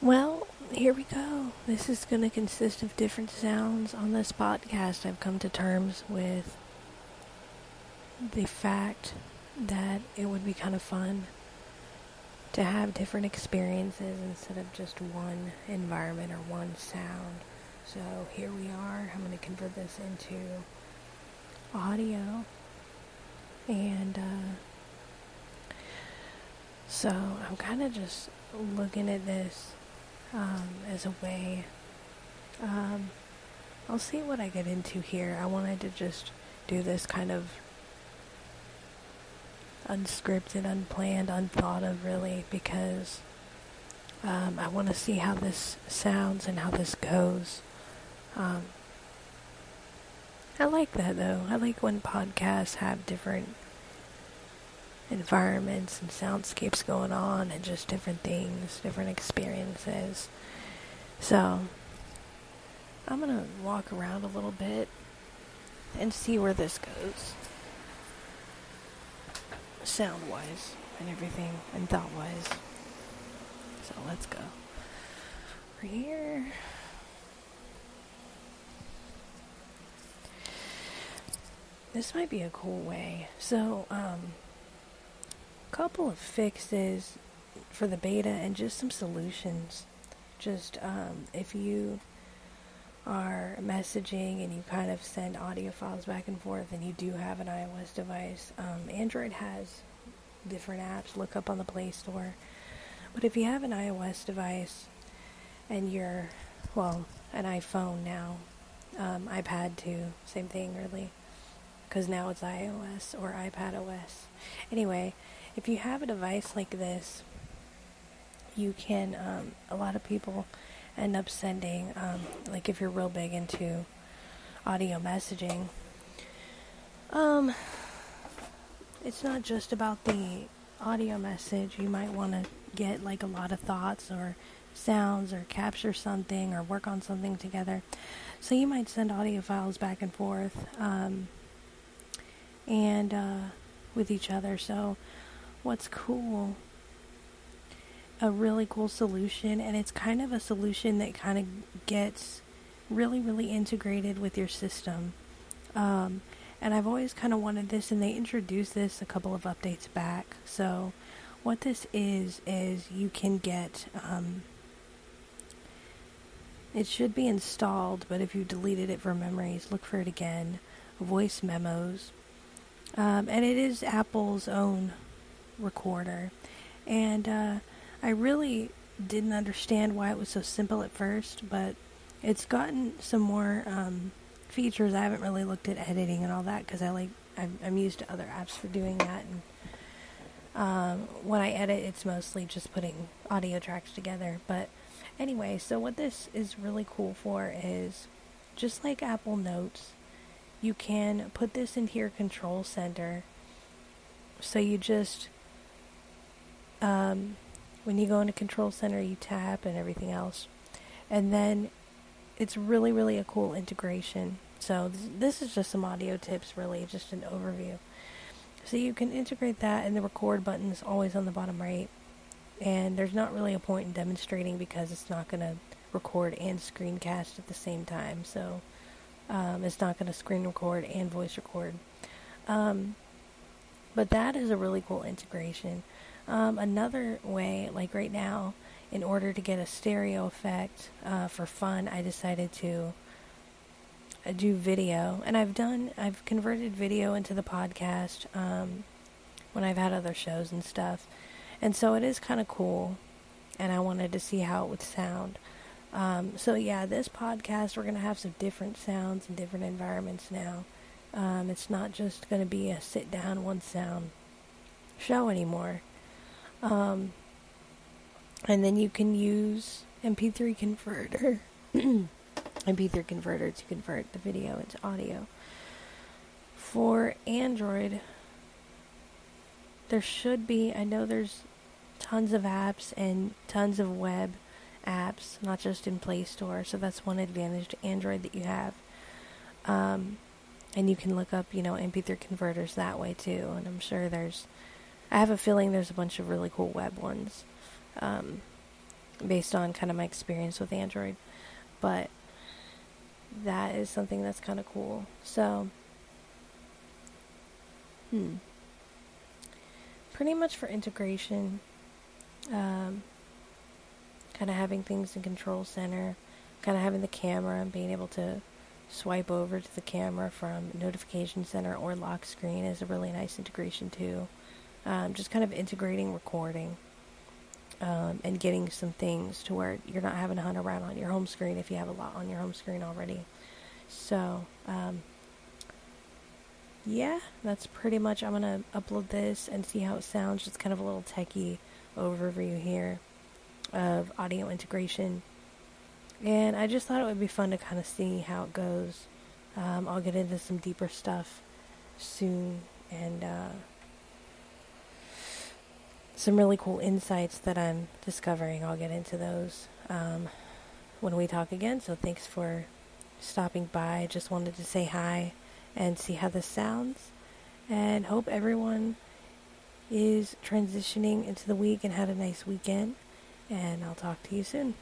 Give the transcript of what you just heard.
Well, here we go. This is going to consist of different sounds on this podcast. I've come to terms with the fact that it would be kind of fun to have different experiences instead of just one environment or one sound. So here we are. I'm going to convert this into audio. And uh, so I'm kind of just looking at this um, as a way. Um, I'll see what I get into here. I wanted to just do this kind of unscripted, unplanned, unthought of, really, because um, I want to see how this sounds and how this goes. Um, I like that though. I like when podcasts have different environments and soundscapes going on and just different things, different experiences. So, I'm going to walk around a little bit and see where this goes. Sound wise and everything, and thought wise. So, let's go. We're here. This might be a cool way. So, um, couple of fixes for the beta and just some solutions. Just um, if you are messaging and you kind of send audio files back and forth and you do have an iOS device, um, Android has different apps. Look up on the Play Store. But if you have an iOS device and you're, well, an iPhone now, um, iPad too, same thing really, because now it's iOS or iPad OS. Anyway, if you have a device like this, you can, um, a lot of people end up sending, um, like if you're real big into audio messaging, um, it's not just about the audio message. You might want to get like a lot of thoughts or sounds or capture something or work on something together. So you might send audio files back and forth um, and uh, with each other. So what's cool. A really cool solution and it's kind of a solution that kind of gets really really integrated with your system. Um, and i've always kind of wanted this and they introduced this a couple of updates back. So what this is is you can get um, it should be installed but if you deleted it from memories look for it again. Voice memos. Um, and it is apple's own recorder. And uh, I really didn't understand why it was so simple at first, but it's gotten some more um, features. I haven't really looked at editing and all that because I like I'm, I'm, used to other apps for doing that. And um, when I edit, it's mostly just putting audio tracks together. But anyway, so what this is really cool for is just like Apple Notes, you can put this into your control center. So you just um, when you go into Control Center, you tap and everything else. And then it's really, really a cool integration. So this, this is just some audio tips, really, just an overview. So you can integrate that, and the record button is always on the bottom right. And there's not really a point in demonstrating because it's not going to record and screencast at the same time. So um, it's not going to screen record and voice record. Um, but that is a really cool integration. Um, another way, like right now, in order to get a stereo effect uh, for fun, I decided to uh, do video, and I've done, I've converted video into the podcast um, when I've had other shows and stuff, and so it is kind of cool, and I wanted to see how it would sound. Um, so yeah, this podcast we're gonna have some different sounds and different environments now. Um, it's not just gonna be a sit down one sound show anymore. Um, and then you can use MP3 converter, MP3 converter to convert the video into audio. For Android, there should be, I know there's tons of apps and tons of web apps, not just in Play Store, so that's one advantage to Android that you have. Um, and you can look up, you know, MP3 converters that way too, and I'm sure there's I have a feeling there's a bunch of really cool web ones. Um, based on kind of my experience with Android. But that is something that's kind of cool. So, hmm. Pretty much for integration, um, kind of having things in Control Center, kind of having the camera and being able to swipe over to the camera from Notification Center or lock screen is a really nice integration too. Um, just kind of integrating recording um, and getting some things to where you're not having to hunt around on your home screen if you have a lot on your home screen already. So, um, yeah, that's pretty much. I'm gonna upload this and see how it sounds. Just kind of a little techie overview here of audio integration. And I just thought it would be fun to kind of see how it goes. Um, I'll get into some deeper stuff soon and uh, some really cool insights that I'm discovering. I'll get into those um, when we talk again. So thanks for stopping by. Just wanted to say hi and see how this sounds. And hope everyone is transitioning into the week and had a nice weekend. And I'll talk to you soon.